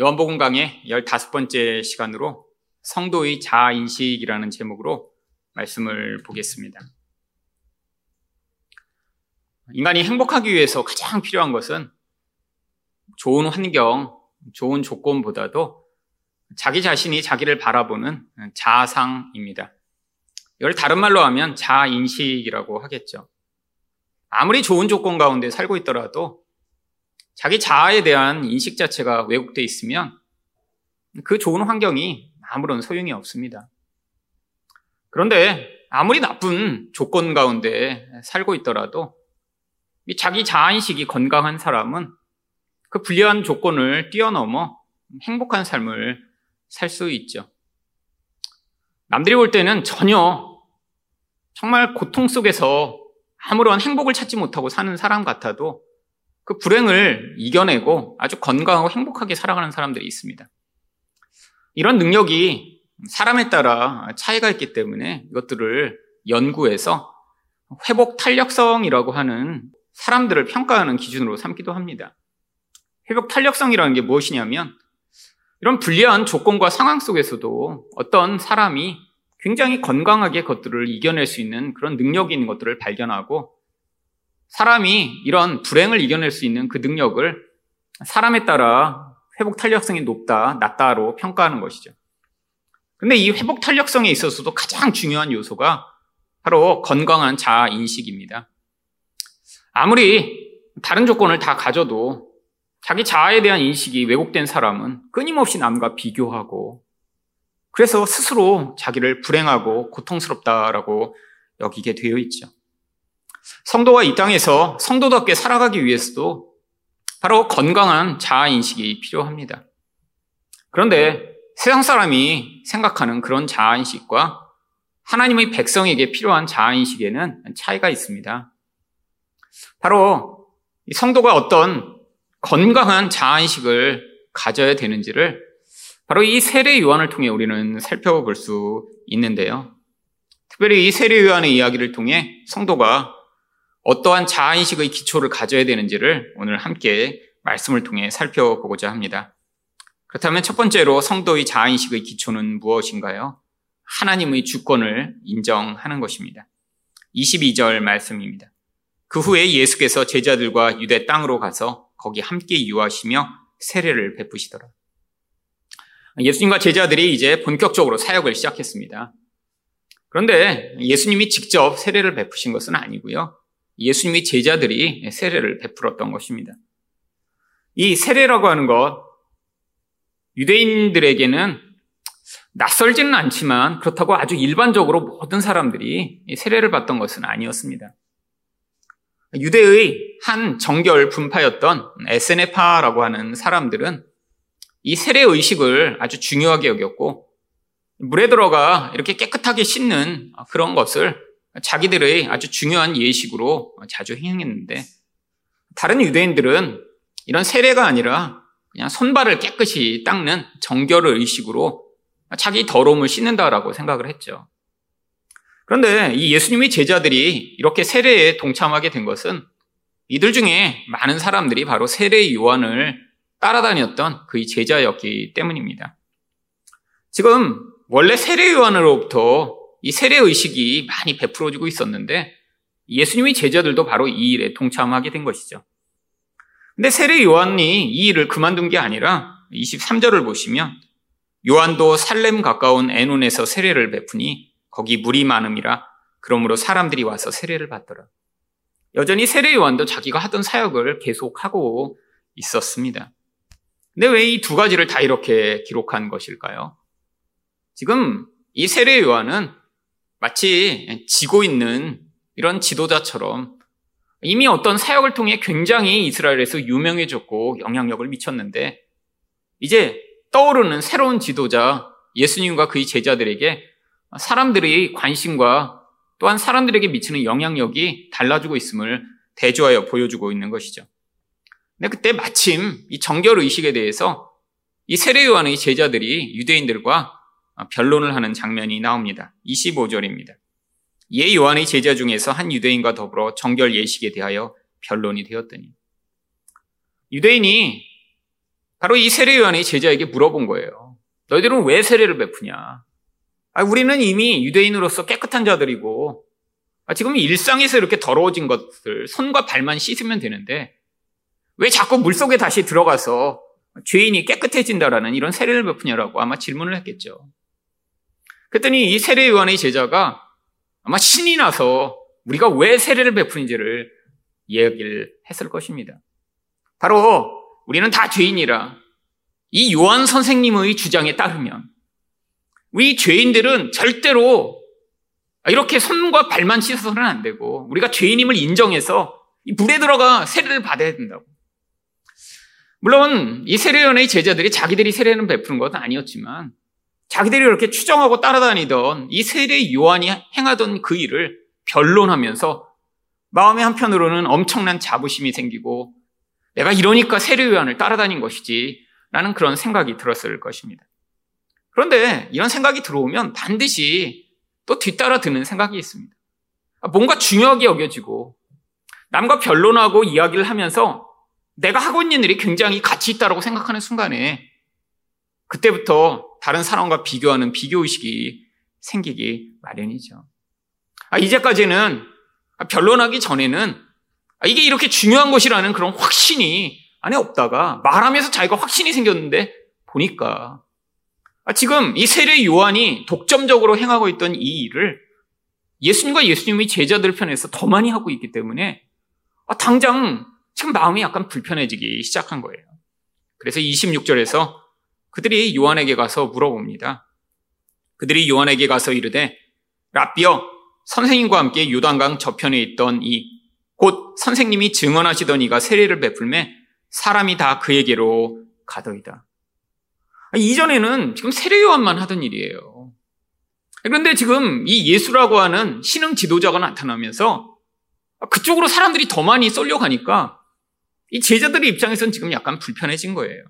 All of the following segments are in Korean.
요한복음 강의 15번째 시간으로 성도의 자아인식이라는 제목으로 말씀을 보겠습니다. 인간이 행복하기 위해서 가장 필요한 것은 좋은 환경, 좋은 조건보다도 자기 자신이 자기를 바라보는 자아상입니다. 이걸 다른 말로 하면 자아인식이라고 하겠죠. 아무리 좋은 조건 가운데 살고 있더라도 자기 자아에 대한 인식 자체가 왜곡되어 있으면 그 좋은 환경이 아무런 소용이 없습니다. 그런데 아무리 나쁜 조건 가운데 살고 있더라도 자기 자아인식이 건강한 사람은 그 불리한 조건을 뛰어넘어 행복한 삶을 살 수 있죠. 남들이 볼 때는 전혀 정말 고통 속에서 아무런 행복을 찾지 못하고 사는 사람 같아도 그 불행을 이겨내고 아주 건강하고 행복하게 살아가는 사람들이 있습니다. 이런 능력이 사람에 따라 차이가 있기 때문에 이것들을 연구해서 회복 탄력성이라고 하는 사람들을 평가하는 기준으로 삼기도 합니다. 회복 탄력성이라는 게 무엇이냐면 이런 불리한 조건과 상황 속에서도 어떤 사람이 굉장히 건강하게 그것들을 이겨낼 수 있는 그런 능력이 있는 것들을 발견하고 사람이 이런 불행을 이겨낼 수 있는 그 능력을 사람에 따라 회복 탄력성이 높다, 낮다로 평가하는 것이죠. 근데 이 회복 탄력성에 있어서도 가장 중요한 요소가 바로 건강한 자아 인식입니다. 아무리 다른 조건을 다 가져도 자기 자아에 대한 인식이 왜곡된 사람은 끊임없이 남과 비교하고 그래서 스스로 자기를 불행하고 고통스럽다라고 여기게 되어 있죠. 성도가 이 땅에서 성도답게 살아가기 위해서도 바로 건강한 자아인식이 필요합니다. 그런데 세상 사람이 생각하는 그런 자아인식과 하나님의 백성에게 필요한 자아인식에는 차이가 있습니다. 바로 성도가 어떤 건강한 자아인식을 가져야 되는지를 바로 이 세례 요한을 통해 우리는 살펴볼 수 있는데요. 특별히 이 세례 요한의 이야기를 통해 성도가 어떠한 자아인식의 기초를 가져야 되는지를 오늘 함께 말씀을 통해 살펴보고자 합니다. 그렇다면 첫 번째로 성도의 자아인식의 기초는 무엇인가요? 하나님의 주권을 인정하는 것입니다. 22절 말씀입니다. 그 후에 예수께서 제자들과 유대 땅으로 가서 거기 함께 유하시며 세례를 베푸시더라. 예수님과 제자들이 이제 본격적으로 사역을 시작했습니다. 그런데 예수님이 직접 세례를 베푸신 것은 아니고요. 예수님의 제자들이 세례를 베풀었던 것입니다. 이 세례라고 하는 것, 유대인들에게는 낯설지는 않지만 그렇다고 아주 일반적으로 모든 사람들이 세례를 받던 것은 아니었습니다. 유대의 한 정결 분파였던 에세네파라고 하는 사람들은 이 세례 의식을 아주 중요하게 여겼고 물에 들어가 이렇게 깨끗하게 씻는 그런 것을 자기들의 아주 중요한 예식으로 자주 행했는데 다른 유대인들은 이런 세례가 아니라 그냥 손발을 깨끗이 닦는 정결의 의식으로 자기 더러움을 씻는다라고 생각을 했죠. 그런데 이 예수님의 제자들이 이렇게 세례에 동참하게 된 것은 이들 중에 많은 사람들이 바로 세례 요한을 따라다녔던 그의 제자였기 때문입니다. 지금 원래 세례 요한으로부터 이 세례 의식이 많이 베풀어지고 있었는데 예수님의 제자들도 바로 이 일에 동참하게 된 것이죠. 근데 세례 요한이 이 일을 그만둔 게 아니라 23절을 보시면 요한도 살렘 가까운 에논에서 세례를 베푸니 거기 물이 많음이라 그러므로 사람들이 와서 세례를 받더라. 여전히 세례 요한도 자기가 하던 사역을 계속하고 있었습니다. 근데 왜 이 두 가지를 다 이렇게 기록한 것일까요? 지금 이 세례 요한은 마치 지고 있는 이런 지도자처럼 이미 어떤 사역을 통해 굉장히 이스라엘에서 유명해졌고 영향력을 미쳤는데 이제 떠오르는 새로운 지도자 예수님과 그의 제자들에게 사람들의 관심과 또한 사람들에게 미치는 영향력이 달라지고 있음을 대조하여 보여주고 있는 것이죠. 근데 그때 마침 이 정결 의식에 대해서 이 세례 요한의 제자들이 유대인들과 어, 변론을 하는 장면이 나옵니다. 25절입니다. 예 요한의 제자 중에서 한 유대인과 더불어 정결 예식에 대하여 변론이 되었더니 유대인이 바로 이 세례 요한이 제자에게 물어본 거예요. 너희들은 왜 세례를 베푸냐? 아, 우리는 이미 유대인으로서 깨끗한 자들이고 아, 지금 일상에서 이렇게 더러워진 것들 손과 발만 씻으면 되는데 왜 자꾸 물 속에 다시 들어가서 죄인이 깨끗해진다라는 이런 세례를 베푸냐라고 아마 질문을 했겠죠. 그랬더니 이 세례 요한의 제자가 아마 신이 나서 우리가 왜 세례를 베푸는지를 이야기를 했을 것입니다. 바로 우리는 다 죄인이라 이 요한 선생님의 주장에 따르면 우리 죄인들은 절대로 이렇게 손과 발만 씻어서는 안 되고 우리가 죄인임을 인정해서 이 물에 들어가 세례를 받아야 된다고. 물론 이 세례연의 제자들이 자기들이 세례는 베푸는 것은 아니었지만 자기들이 이렇게 추정하고 따라다니던 이 세례 요한이 행하던 그 일을 변론하면서 마음의 한편으로는 엄청난 자부심이 생기고 내가 이러니까 세례 요한을 따라다닌 것이지 라는 그런 생각이 들었을 것입니다. 그런데 이런 생각이 들어오면 반드시 또 뒤따라 드는 생각이 있습니다. 뭔가 중요하게 여겨지고 남과 변론하고 이야기를 하면서 내가 하고 있는 일이 굉장히 가치 있다고 생각하는 순간에 그때부터 다른 사람과 비교하는 비교의식이 생기기 마련이죠. 아, 이제까지는 변론하기 전에는 아, 이게 이렇게 중요한 것이라는 그런 확신이 안에 없다가 말하면서 자기가 확신이 생겼는데 보니까 아, 지금 이 세례 요한이 독점적으로 행하고 있던 이 일을 예수님과 예수님의 제자들 편에서 더 많이 하고 있기 때문에 당장 지금 마음이 약간 불편해지기 시작한 거예요. 그래서 26절에서 그들이 요한에게 가서 물어봅니다. 그들이 요한에게 가서 이르되 라비어 선생님과 함께 요단강 저편에 있던 이 곧 선생님이 증언하시던 이가 세례를 베풀매 사람이 다 그에게로 가더이다. 이전에는 지금 세례 요한만 하던 일이에요. 그런데 지금 이 예수라고 하는 신흥 지도자가 나타나면서 그쪽으로 사람들이 더 많이 쏠려가니까 이 제자들의 입장에서는 지금 약간 불편해진 거예요.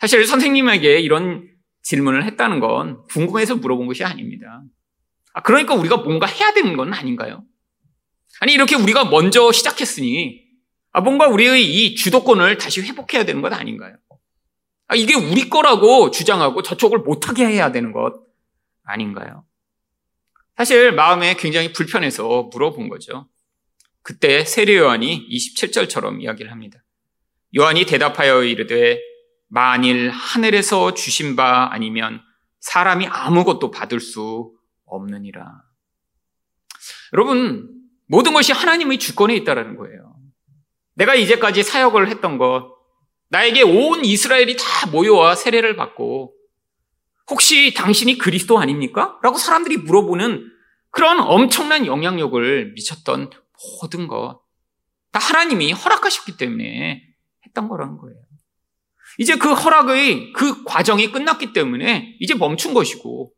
사실 선생님에게 이런 질문을 했다는 건 궁금해서 물어본 것이 아닙니다. 아, 그러니까 우리가 뭔가 해야 되는 건 아닌가요? 아니, 이렇게 우리가 먼저 시작했으니, 아, 뭔가 우리의 이 주도권을 다시 회복해야 되는 것 아닌가요? 아, 이게 우리 거라고 주장하고 저쪽을 못하게 해야 되는 것 아닌가요? 사실 마음에 굉장히 불편해서 물어본 거죠. 그때 세례 요한이 27절처럼 이야기를 합니다. 요한이 대답하여 이르되 만일 하늘에서 주신 바 아니면 사람이 아무것도 받을 수 없느니라. 여러분, 모든 것이 하나님의 주권에 있다라는 거예요. 내가 이제까지 사역을 했던 것, 나에게 온 이스라엘이 다 모여와 세례를 받고, 혹시 당신이 그리스도 아닙니까? 라고 사람들이 물어보는 그런 엄청난 영향력을 미쳤던 모든 것, 다 하나님이 허락하셨기 때문에 했던 거라는 거예요. 이제 그 허락의 그 과정이 끝났기 때문에 이제 멈춘 것이고,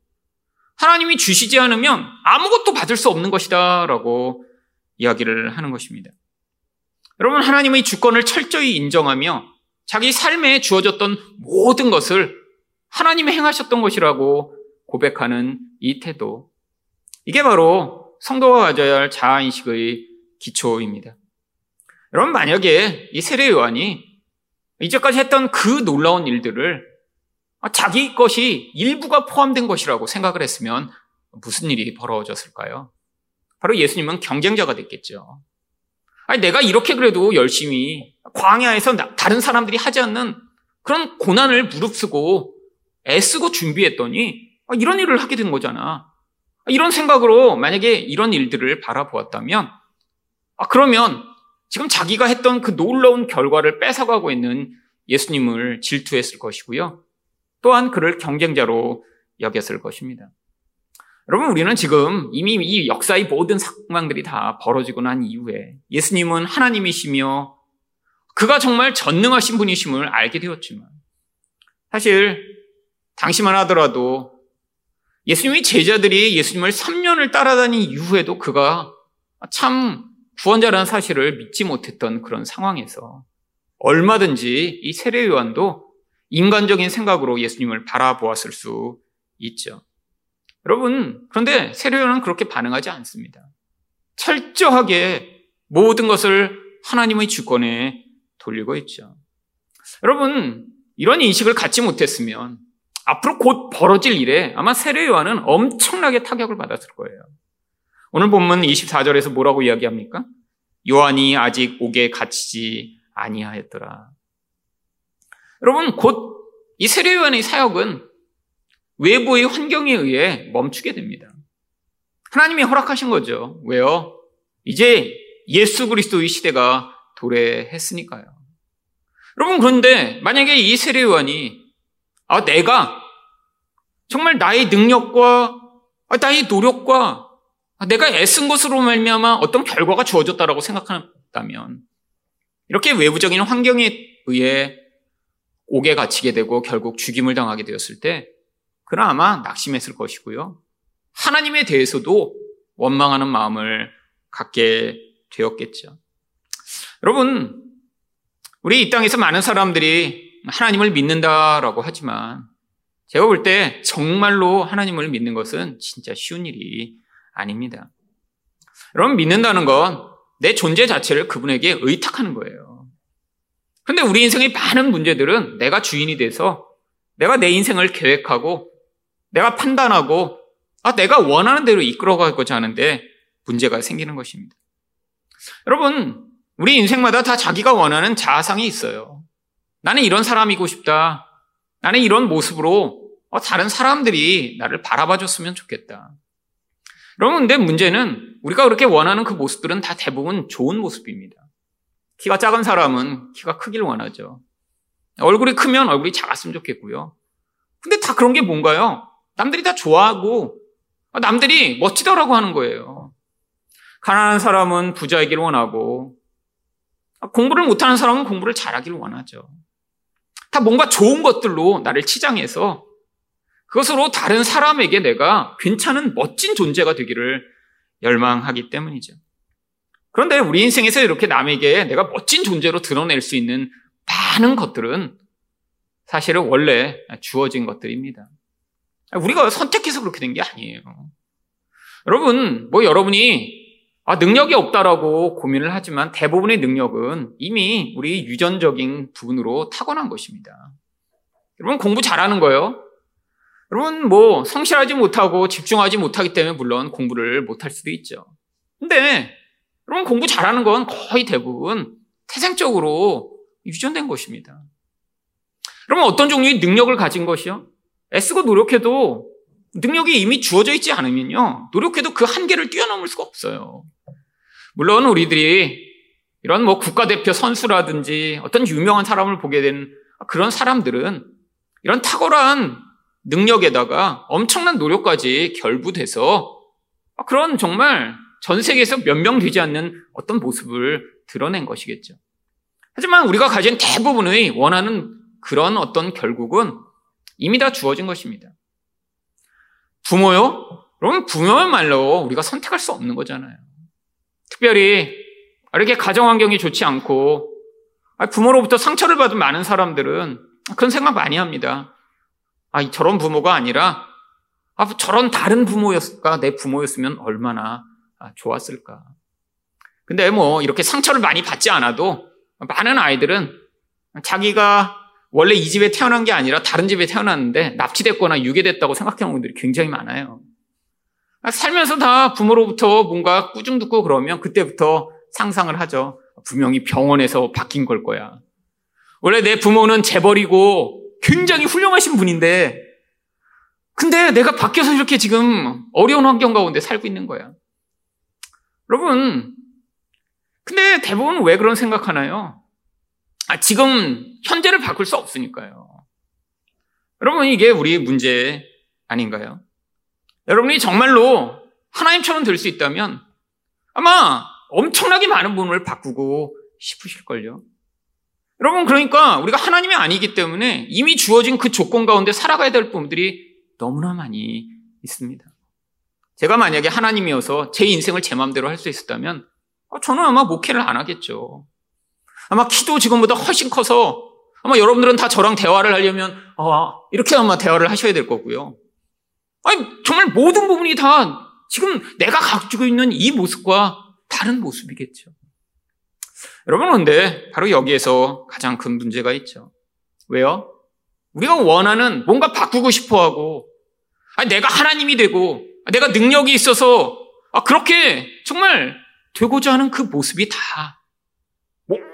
하나님이 주시지 않으면 아무것도 받을 수 없는 것이다. 라고 이야기를 하는 것입니다. 여러분, 하나님의 주권을 철저히 인정하며 자기 삶에 주어졌던 모든 것을 하나님이 행하셨던 것이라고 고백하는 이 태도. 이게 바로 성도가 가져야 할 자아인식의 기초입니다. 여러분, 만약에 이 세례 요한이 이제까지 했던 그 놀라운 일들을 자기 것이 일부가 포함된 것이라고 생각을 했으면 무슨 일이 벌어졌을까요? 바로 예수님은 경쟁자가 됐겠죠. 아니, 내가 이렇게 그래도 열심히 광야에서 다른 사람들이 하지 않는 그런 고난을 무릅쓰고 애쓰고 준비했더니 이런 일을 하게 된 거잖아. 이런 생각으로 만약에 이런 일들을 바라보았다면 아, 그러면 지금 자기가 했던 그 놀라운 결과를 뺏어가고 있는 예수님을 질투했을 것이고요. 또한 그를 경쟁자로 여겼을 것입니다. 여러분, 우리는 지금 이미 이 역사의 모든 상황들이 다 벌어지고 난 이후에 예수님은 하나님이시며 그가 정말 전능하신 분이심을 알게 되었지만 사실 당시만 하더라도 예수님의 제자들이 예수님을 3년을 따라다닌 이후에도 그가 참 구원자라는 사실을 믿지 못했던 그런 상황에서 얼마든지 이 세례 요한도 인간적인 생각으로 예수님을 바라보았을 수 있죠. 여러분, 그런데 세례 요한은 그렇게 반응하지 않습니다. 철저하게 모든 것을 하나님의 주권에 돌리고 있죠. 여러분, 이런 인식을 갖지 못했으면 앞으로 곧 벌어질 일에 아마 세례 요한은 엄청나게 타격을 받았을 거예요. 오늘 본문 24절에서 뭐라고 이야기합니까? 요한이 아직 옥에 갇히지 아니하였더라. 여러분 곧 이 세례 요한의 사역은 외부의 환경에 의해 멈추게 됩니다. 하나님이 허락하신 거죠. 왜요? 이제 예수 그리스도의 시대가 도래했으니까요. 여러분 그런데 만약에 이 세례 요한이 아 내가 정말 나의 능력과 아, 나의 노력과 아, 내가 애쓴 것으로 말미암아 어떤 결과가 주어졌다라고 생각한다면 이렇게 외부적인 환경에 의해 옥에 갇히게 되고 결국 죽임을 당하게 되었을 때 그는 아마 낙심했을 것이고요. 하나님에 대해서도 원망하는 마음을 갖게 되었겠죠. 여러분, 우리 이 땅에서 많은 사람들이 하나님을 믿는다라고 하지만 제가 볼 때 정말로 하나님을 믿는 것은 진짜 쉬운 일이 아닙니다. 여러분, 믿는다는 건 내 존재 자체를 그분에게 의탁하는 거예요. 근데 우리 인생의 많은 문제들은 내가 주인이 돼서 내가 내 인생을 계획하고 내가 판단하고 아, 내가 원하는 대로 이끌어가고자 하는데 문제가 생기는 것입니다. 여러분, 우리 인생마다 다 자기가 원하는 자아상이 있어요. 나는 이런 사람이고 싶다. 나는 이런 모습으로 어, 다른 사람들이 나를 바라봐 줬으면 좋겠다. 여러분, 근데 문제는 우리가 그렇게 원하는 그 모습들은 다 대부분 좋은 모습입니다. 키가 작은 사람은 키가 크길 원하죠. 얼굴이 크면 얼굴이 작았으면 좋겠고요. 근데 다 그런 게 뭔가요? 남들이 다 좋아하고 남들이 멋지다라고 하는 거예요. 가난한 사람은 부자이길 원하고 공부를 못하는 사람은 공부를 잘하기를 원하죠. 다 뭔가 좋은 것들로 나를 치장해서 그것으로 다른 사람에게 내가 괜찮은 멋진 존재가 되기를 열망하기 때문이죠. 그런데 우리 인생에서 이렇게 남에게 내가 멋진 존재로 드러낼 수 있는 많은 것들은 사실은 원래 주어진 것들입니다. 우리가 선택해서 그렇게 된 게 아니에요. 여러분, 뭐 여러분이 아, 능력이 없다라고 고민을 하지만 대부분의 능력은 이미 우리 유전적인 부분으로 타고난 것입니다. 여러분 공부 잘하는 거예요. 여러분 뭐 성실하지 못하고 집중하지 못하기 때문에 물론 공부를 못할 수도 있죠. 근데 여러분 공부 잘하는 건 거의 대부분 태생적으로 유전된 것입니다. 여러분 어떤 종류의 능력을 가진 것이요? 애쓰고 노력해도 능력이 이미 주어져 있지 않으면요. 노력해도 그 한계를 뛰어넘을 수가 없어요. 물론 우리들이 이런 뭐 국가대표 선수라든지 어떤 유명한 사람을 보게 된 그런 사람들은 이런 탁월한 능력에다가 엄청난 노력까지 결부돼서 그런 정말 전 세계에서 몇 명 되지 않는 어떤 모습을 드러낸 것이겠죠. 하지만 우리가 가진 대부분의 원하는 그런 어떤 결국은 이미 다 주어진 것입니다. 부모요? 그러면 부모야말로 우리가 선택할 수 없는 거잖아요. 특별히 이렇게 가정 환경이 좋지 않고 부모로부터 상처를 받은 많은 사람들은 그런 생각 많이 합니다. 아, 저런 부모가 아니라 아, 저런 다른 부모였을까? 내 부모였으면 얼마나 아, 좋았을까? 근데 뭐 이렇게 상처를 많이 받지 않아도 많은 아이들은 자기가 원래 이 집에 태어난 게 아니라 다른 집에 태어났는데 납치됐거나 유괴됐다고 생각하는 분들이 굉장히 많아요. 살면서 다 부모로부터 뭔가 꾸중 듣고 그러면 그때부터 상상을 하죠. 분명히 병원에서 바뀐 걸 거야. 원래 내 부모는 재벌이고 굉장히 훌륭하신 분인데 근데 내가 바뀌어서 이렇게 지금 어려운 환경 가운데 살고 있는 거야. 여러분, 근데 대부분 왜 그런 생각하나요? 아, 지금 현재를 바꿀 수 없으니까요. 여러분, 이게 우리의 문제 아닌가요? 여러분이 정말로 하나님처럼 될 수 있다면 아마 엄청나게 많은 부분을 바꾸고 싶으실걸요. 여러분, 그러니까 우리가 하나님이 아니기 때문에 이미 주어진 그 조건 가운데 살아가야 될 부분들이 너무나 많이 있습니다. 제가 만약에 하나님이어서 제 인생을 제 마음대로 할 수 있었다면 어, 저는 아마 목회를 안 하겠죠. 아마 키도 지금보다 훨씬 커서 아마 여러분들은 다 저랑 대화를 하려면 아, 이렇게 아마 대화를 하셔야 될 거고요. 아니, 정말 모든 부분이 다 지금 내가 가지고 있는 이 모습과 다른 모습이겠죠. 여러분, 근데 바로 여기에서 가장 큰 문제가 있죠. 왜요? 우리가 원하는 뭔가 바꾸고 싶어 하고, 아, 내가 하나님이 되고, 아, 내가 능력이 있어서, 아, 그렇게 정말 되고자 하는 그 모습이 다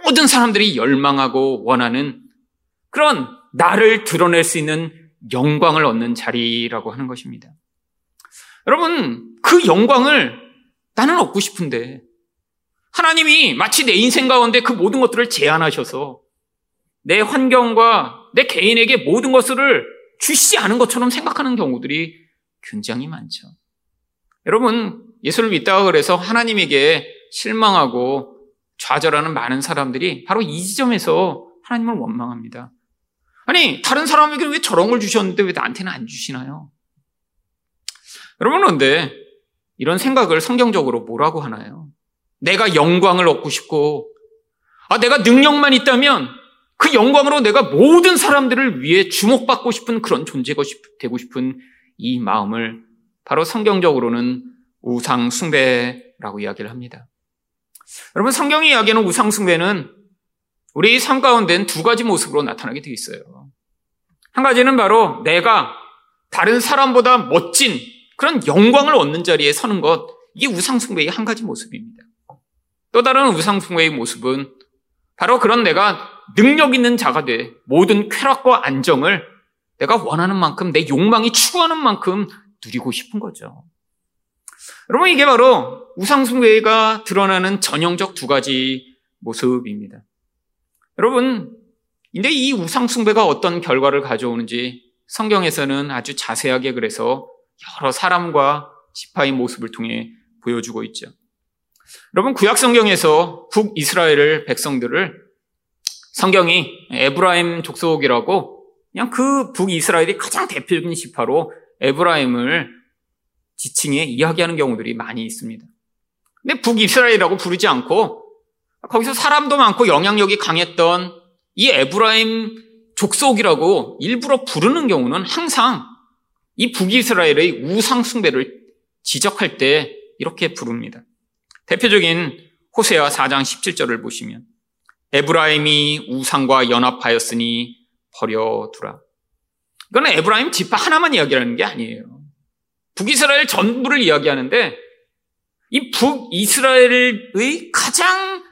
모든 사람들이 열망하고 원하는 그런 나를 드러낼 수 있는 영광을 얻는 자리라고 하는 것입니다. 여러분, 그 영광을 나는 얻고 싶은데, 하나님이 마치 내 인생 가운데 그 모든 것들을 제한하셔서 내 환경과 내 개인에게 모든 것을 주시지 않은 것처럼 생각하는 경우들이 굉장히 많죠. 여러분, 예수를 믿다가 그래서 하나님에게 실망하고 좌절하는 많은 사람들이 바로 이 지점에서 하나님을 원망합니다. 아니, 다른 사람에게는 왜 저런 걸 주셨는데 왜 나한테는 안 주시나요? 여러분, 그런데 이런 생각을 성경적으로 뭐라고 하나요? 내가 영광을 얻고 싶고, 아, 내가 능력만 있다면 그 영광으로 내가 모든 사람들을 위해 주목받고 싶은 그런 존재가 되고 싶은 이 마음을 바로 성경적으로는 우상 숭배라고 이야기를 합니다. 여러분 성경이 이야기하는 우상 숭배는 우리 삶 가운데는 두 가지 모습으로 나타나게 되어 있어요. 한 가지는 바로 내가 다른 사람보다 멋진 그런 영광을 얻는 자리에 서는 것, 이게 우상숭배의 한 가지 모습입니다. 또 다른 우상숭배의 모습은 바로 그런 내가 능력 있는 자가 돼 모든 쾌락과 안정을 내가 원하는 만큼 내 욕망이 추구하는 만큼 누리고 싶은 거죠. 여러분 이게 바로 우상숭배가 드러나는 전형적 두 가지 모습입니다. 여러분, 근데 이 우상숭배가 어떤 결과를 가져오는지 성경에서는 아주 자세하게 그래서 여러 사람과 지파의 모습을 통해 보여주고 있죠. 여러분 구약 성경에서 북이스라엘 백성들을 성경이 에브라임 족속이라고 그냥 그 북이스라엘이 가장 대표적인 지파로 에브라임을 지칭해 이야기하는 경우들이 많이 있습니다. 근데 북이스라엘이라고 부르지 않고 거기서 사람도 많고 영향력이 강했던 이 에브라임 족속이라고 일부러 부르는 경우는 항상 이 북이스라엘의 우상숭배를 지적할 때 이렇게 부릅니다. 대표적인 호세아 4장 17절을 보시면 에브라임이 우상과 연합하였으니 버려두라. 이거는 에브라임 지파 하나만 이야기하는 게 아니에요. 북이스라엘 전부를 이야기하는데 이 북이스라엘의 가장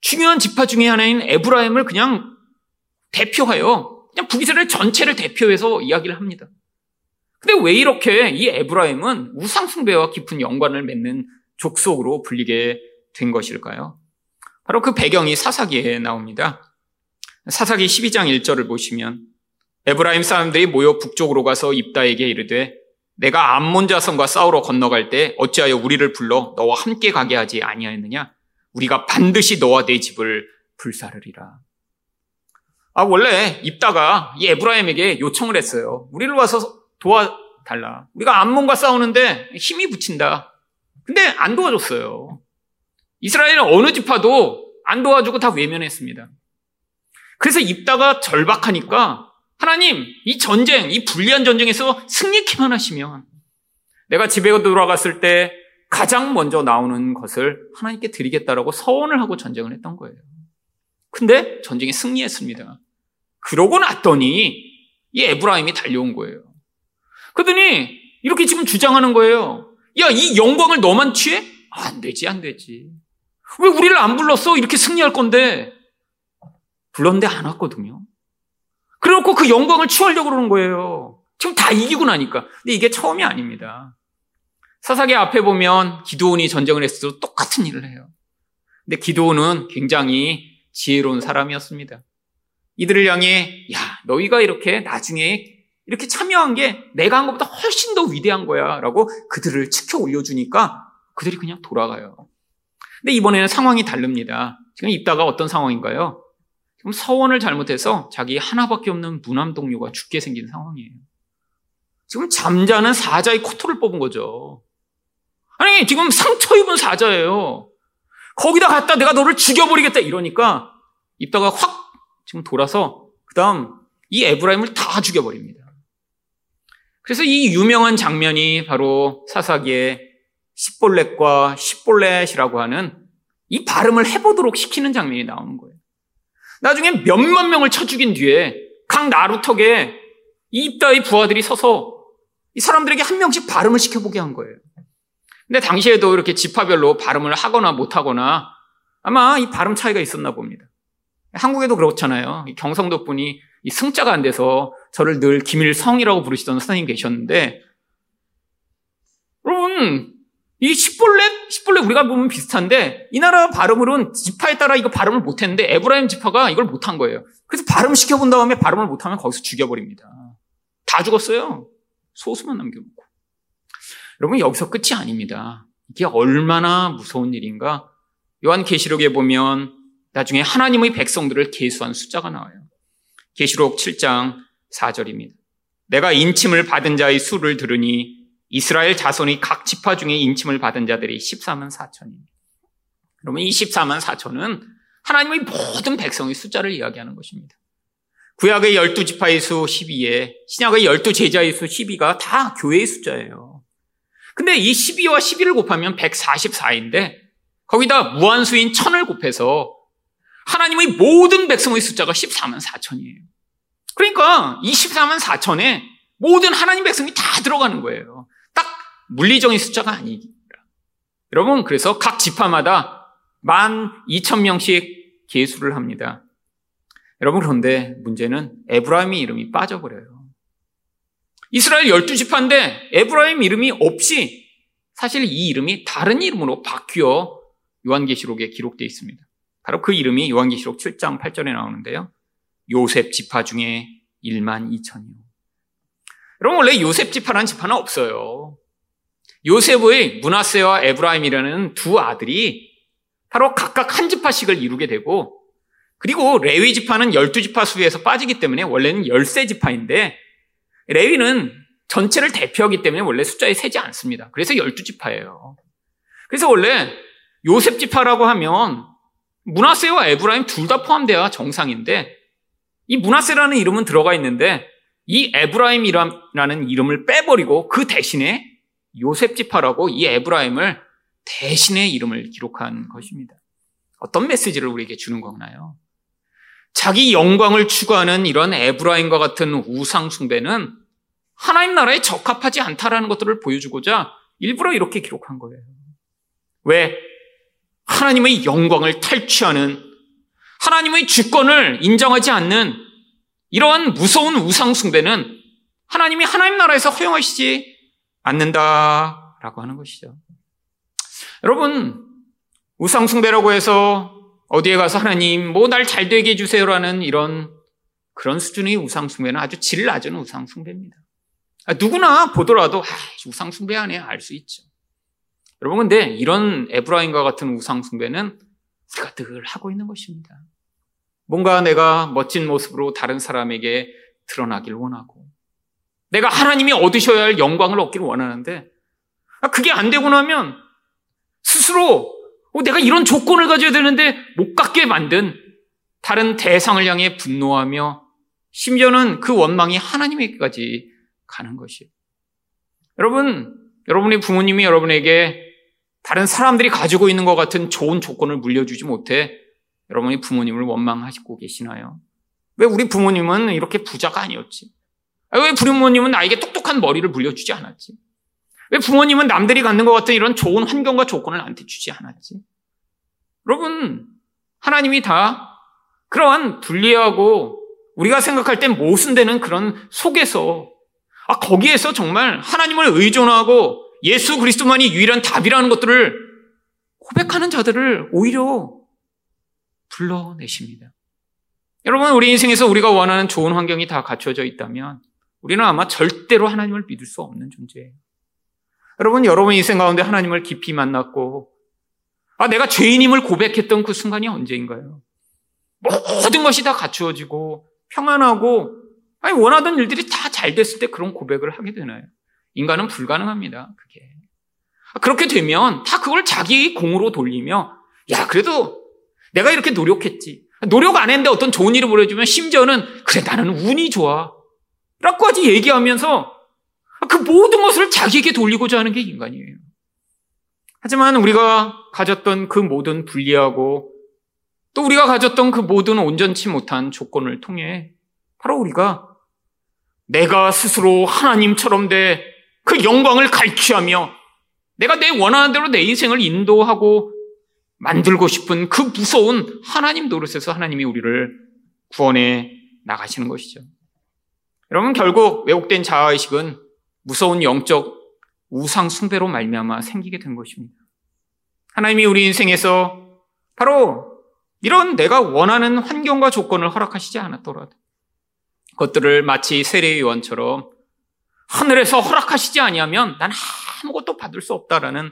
중요한 지파 중의 하나인 에브라임을 그냥 대표하여 그냥 북이스라엘 전체를 대표해서 이야기를 합니다. 근데 왜 이렇게 이 에브라임은 우상숭배와 깊은 연관을 맺는 족속으로 불리게 된 것일까요? 바로 그 배경이 사사기에 나옵니다. 사사기 12장 1절을 보시면 에브라임 사람들이 모여 북쪽으로 가서 입다에게 이르되 내가 암몬 자손과 싸우러 건너갈 때 어찌하여 우리를 불러 너와 함께 가게 하지 아니하였느냐? 우리가 반드시 너와 내 집을 불사르리라. 아 원래 입다가 이 에브라임에게 요청을 했어요. 우리를 와서 도와달라. 우리가 암몬과 싸우는데 힘이 붙인다. 근데 안 도와줬어요. 이스라엘은 어느 지파도 안 도와주고 다 외면했습니다. 그래서 입다가 절박하니까 하나님, 이 전쟁, 이 불리한 전쟁에서 승리케만 하시면 내가 집에 돌아갔을 때 가장 먼저 나오는 것을 하나님께 드리겠다라고 서원을 하고 전쟁을 했던 거예요. 근데 전쟁에 승리했습니다. 그러고 났더니 이 에브라임이 달려온 거예요. 그러더니 이렇게 지금 주장하는 거예요. 야, 이 영광을 너만 취해? 안 되지, 안 되지. 왜 우리를 안 불렀어? 이렇게 승리할 건데. 불렀는데 안 왔거든요. 그래놓고 그 영광을 취하려고 그러는 거예요. 지금 다 이기고 나니까. 근데 이게 처음이 아닙니다. 사사기 앞에 보면 기도원이 전쟁을 했을 때도 똑같은 일을 해요. 근데 기도원은 굉장히 지혜로운 사람이었습니다. 이들을 향해 야 너희가 이렇게 나중에 이렇게 참여한 게 내가 한 것보다 훨씬 더 위대한 거야 라고 그들을 치켜 올려주니까 그들이 그냥 돌아가요. 근데 이번에는 상황이 다릅니다. 지금 입다가 어떤 상황인가요? 지금 서원을 잘못해서 자기 하나밖에 없는 무남 동료가 죽게 생긴 상황이에요. 지금 잠자는 사자의 코토를 뽑은 거죠. 아니, 지금 상처 입은 사자예요. 거기다 갖다 내가 너를 죽여버리겠다 이러니까 입다가 확 지금 돌아서 그 다음 이 에브라임을 다 죽여버립니다. 그래서 이 유명한 장면이 바로 사사기의 십볼렛과 십볼렛이라고 하는 이 발음을 해보도록 시키는 장면이 나오는 거예요. 나중에 몇만 명을 쳐 죽인 뒤에 각각 나루턱에 이 입다의 부하들이 서서 이 사람들에게 한 명씩 발음을 시켜보게 한 거예요. 근데 당시에도 이렇게 지파별로 발음을 하거나 못하거나 아마 이 발음 차이가 있었나 봅니다. 한국에도 그렇잖아요. 경성도 분이 이 승자가 안 돼서 저를 늘 김일성이라고 부르시던 선생님 계셨는데, 여러분, 이 십볼렛, 십볼렛 우리가 보면 비슷한데, 이 나라 발음으로는 지파에 따라 이거 발음을 못했는데, 에브라임 지파가 이걸 못한 거예요. 그래서 발음 시켜본 다음에 발음을 못하면 거기서 죽여버립니다. 다 죽었어요. 소수만 남겨놓고. 여러분, 여기서 끝이 아닙니다. 이게 얼마나 무서운 일인가? 요한계시록에 보면 나중에 하나님의 백성들을 계수한 숫자가 나와요. 계시록 7장 4절입니다. 내가 인침을 받은 자의 수를 들으니 이스라엘 자손이 각 지파 중에 인침을 받은 자들이 14만 4천입니다. 그러면 이 14만 4천은 하나님의 모든 백성의 숫자를 이야기하는 것입니다. 구약의 12지파의 수 12에 신약의 12제자의 수 12가 다 교회의 숫자예요. 근데 이 12와 12를 곱하면 144인데 거기다 무한수인 천을 곱해서 하나님의 모든 백성의 숫자가 14만 4천이에요. 그러니까 이 14만 4천에 모든 하나님 백성이 다 들어가는 거예요. 딱 물리적인 숫자가 아닙니다. 여러분, 그래서 각 지파마다 만 2천 명씩 계수를 합니다. 여러분, 그런데 문제는 에브라임의 이름이 빠져버려요. 이스라엘 12지파인데 에브라임 이름이 없이 사실 이 이름이 다른 이름으로 바뀌어 요한계시록에 기록되어 있습니다. 바로 그 이름이 요한계시록 7장 8절에 나오는데요. 요셉 지파 중에 1만 2천이요. 여러분 원래 요셉 지파라는 지파는 없어요. 요셉의 문하세와 에브라임이라는 두 아들이 바로 각각 한 지파씩을 이루게 되고 그리고 레위 지파는 12지파 수에서 빠지기 때문에 원래는 13지파인데 레위는 전체를 대표하기 때문에 원래 숫자에 세지 않습니다. 그래서 12지파예요. 그래서 원래 요셉 지파라고 하면 문하세와 에브라임 둘 다 포함되어야 정상인데 이 문하세라는 이름은 들어가 있는데 이 에브라임이라는 이름을 빼버리고 그 대신에 요셉 지파라고 이 에브라임을 대신의 이름을 기록한 것입니다. 어떤 메시지를 우리에게 주는 거나요? 자기 영광을 추구하는 이런 에브라임과 같은 우상 숭배는 하나님 나라에 적합하지 않다라는 것들을 보여주고자 일부러 이렇게 기록한 거예요. 왜? 하나님의 영광을 탈취하는 하나님의 주권을 인정하지 않는 이러한 무서운 우상숭배는 하나님이 하나님 나라에서 허용하시지 않는다라고 하는 것이죠. 여러분, 우상숭배라고 해서 어디에 가서 하나님, 뭐 날 잘 되게 해주세요라는 이런 그런 수준의 우상숭배는 아주 질 낮은 우상숭배입니다. 아, 누구나 보더라도, 아, 우상숭배하네, 알수 있죠. 여러분, 근데 이런 에브라임과 같은 우상숭배는 우리가 늘 하고 있는 것입니다. 뭔가 내가 멋진 모습으로 다른 사람에게 드러나길 원하고, 내가 하나님이 얻으셔야 할 영광을 얻기를 원하는데, 아, 그게 안 되고 나면 스스로 어, 내가 이런 조건을 가져야 되는데 못 갖게 만든 다른 대상을 향해 분노하며 심지어는 그 원망이 하나님에게까지 가는 것이에요. 여러분, 여러분의 부모님이 여러분에게 다른 사람들이 가지고 있는 것 같은 좋은 조건을 물려주지 못해 여러분이 부모님을 원망하시고 계시나요? 왜 우리 부모님은 이렇게 부자가 아니었지? 왜 부모님은 나에게 똑똑한 머리를 물려주지 않았지? 왜 부모님은 남들이 갖는 것 같은 이런 좋은 환경과 조건을 나한테 주지 않았지? 여러분, 하나님이 다 그러한 불리하고 우리가 생각할 땐 모순되는 그런 속에서 아, 거기에서 정말 하나님을 의존하고 예수 그리스도만이 유일한 답이라는 것들을 고백하는 자들을 오히려 불러내십니다. 여러분, 우리 인생에서 우리가 원하는 좋은 환경이 다 갖춰져 있다면 우리는 아마 절대로 하나님을 믿을 수 없는 존재예요. 여러분, 여러분 인생 가운데 하나님을 깊이 만났고, 아, 내가 죄인임을 고백했던 그 순간이 언제인가요? 모든 것이 다 갖추어지고, 평안하고, 아니, 원하던 일들이 다 잘 됐을 때 그런 고백을 하게 되나요? 인간은 불가능합니다, 그게. 아, 그렇게 되면 다 그걸 자기 공으로 돌리며, 야, 그래도 내가 이렇게 노력했지. 노력 안 했는데 어떤 좋은 일을 보여주면 심지어는, 그래, 나는 운이 좋아. 라고까지 얘기하면서 그 모든 것을 자기에게 돌리고자 하는 게 인간이에요. 하지만 우리가 가졌던 그 모든 불리하고 또 우리가 가졌던 그 모든 온전치 못한 조건을 통해 바로 우리가 내가 스스로 하나님처럼 돼 그 영광을 갈취하며 내가 내 원하는 대로 내 인생을 인도하고 만들고 싶은 그 무서운 하나님 노릇에서 하나님이 우리를 구원해 나가시는 것이죠. 여러분 결국 왜곡된 자아의식은 무서운 영적 우상 숭배로 말미암아 생기게 된 것입니다. 하나님이 우리 인생에서 바로 이런 내가 원하는 환경과 조건을 허락하시지 않았더라도 그것들을 마치 세례요원처럼 하늘에서 허락하시지 아니하면 난 아무것도 받을 수 없다라는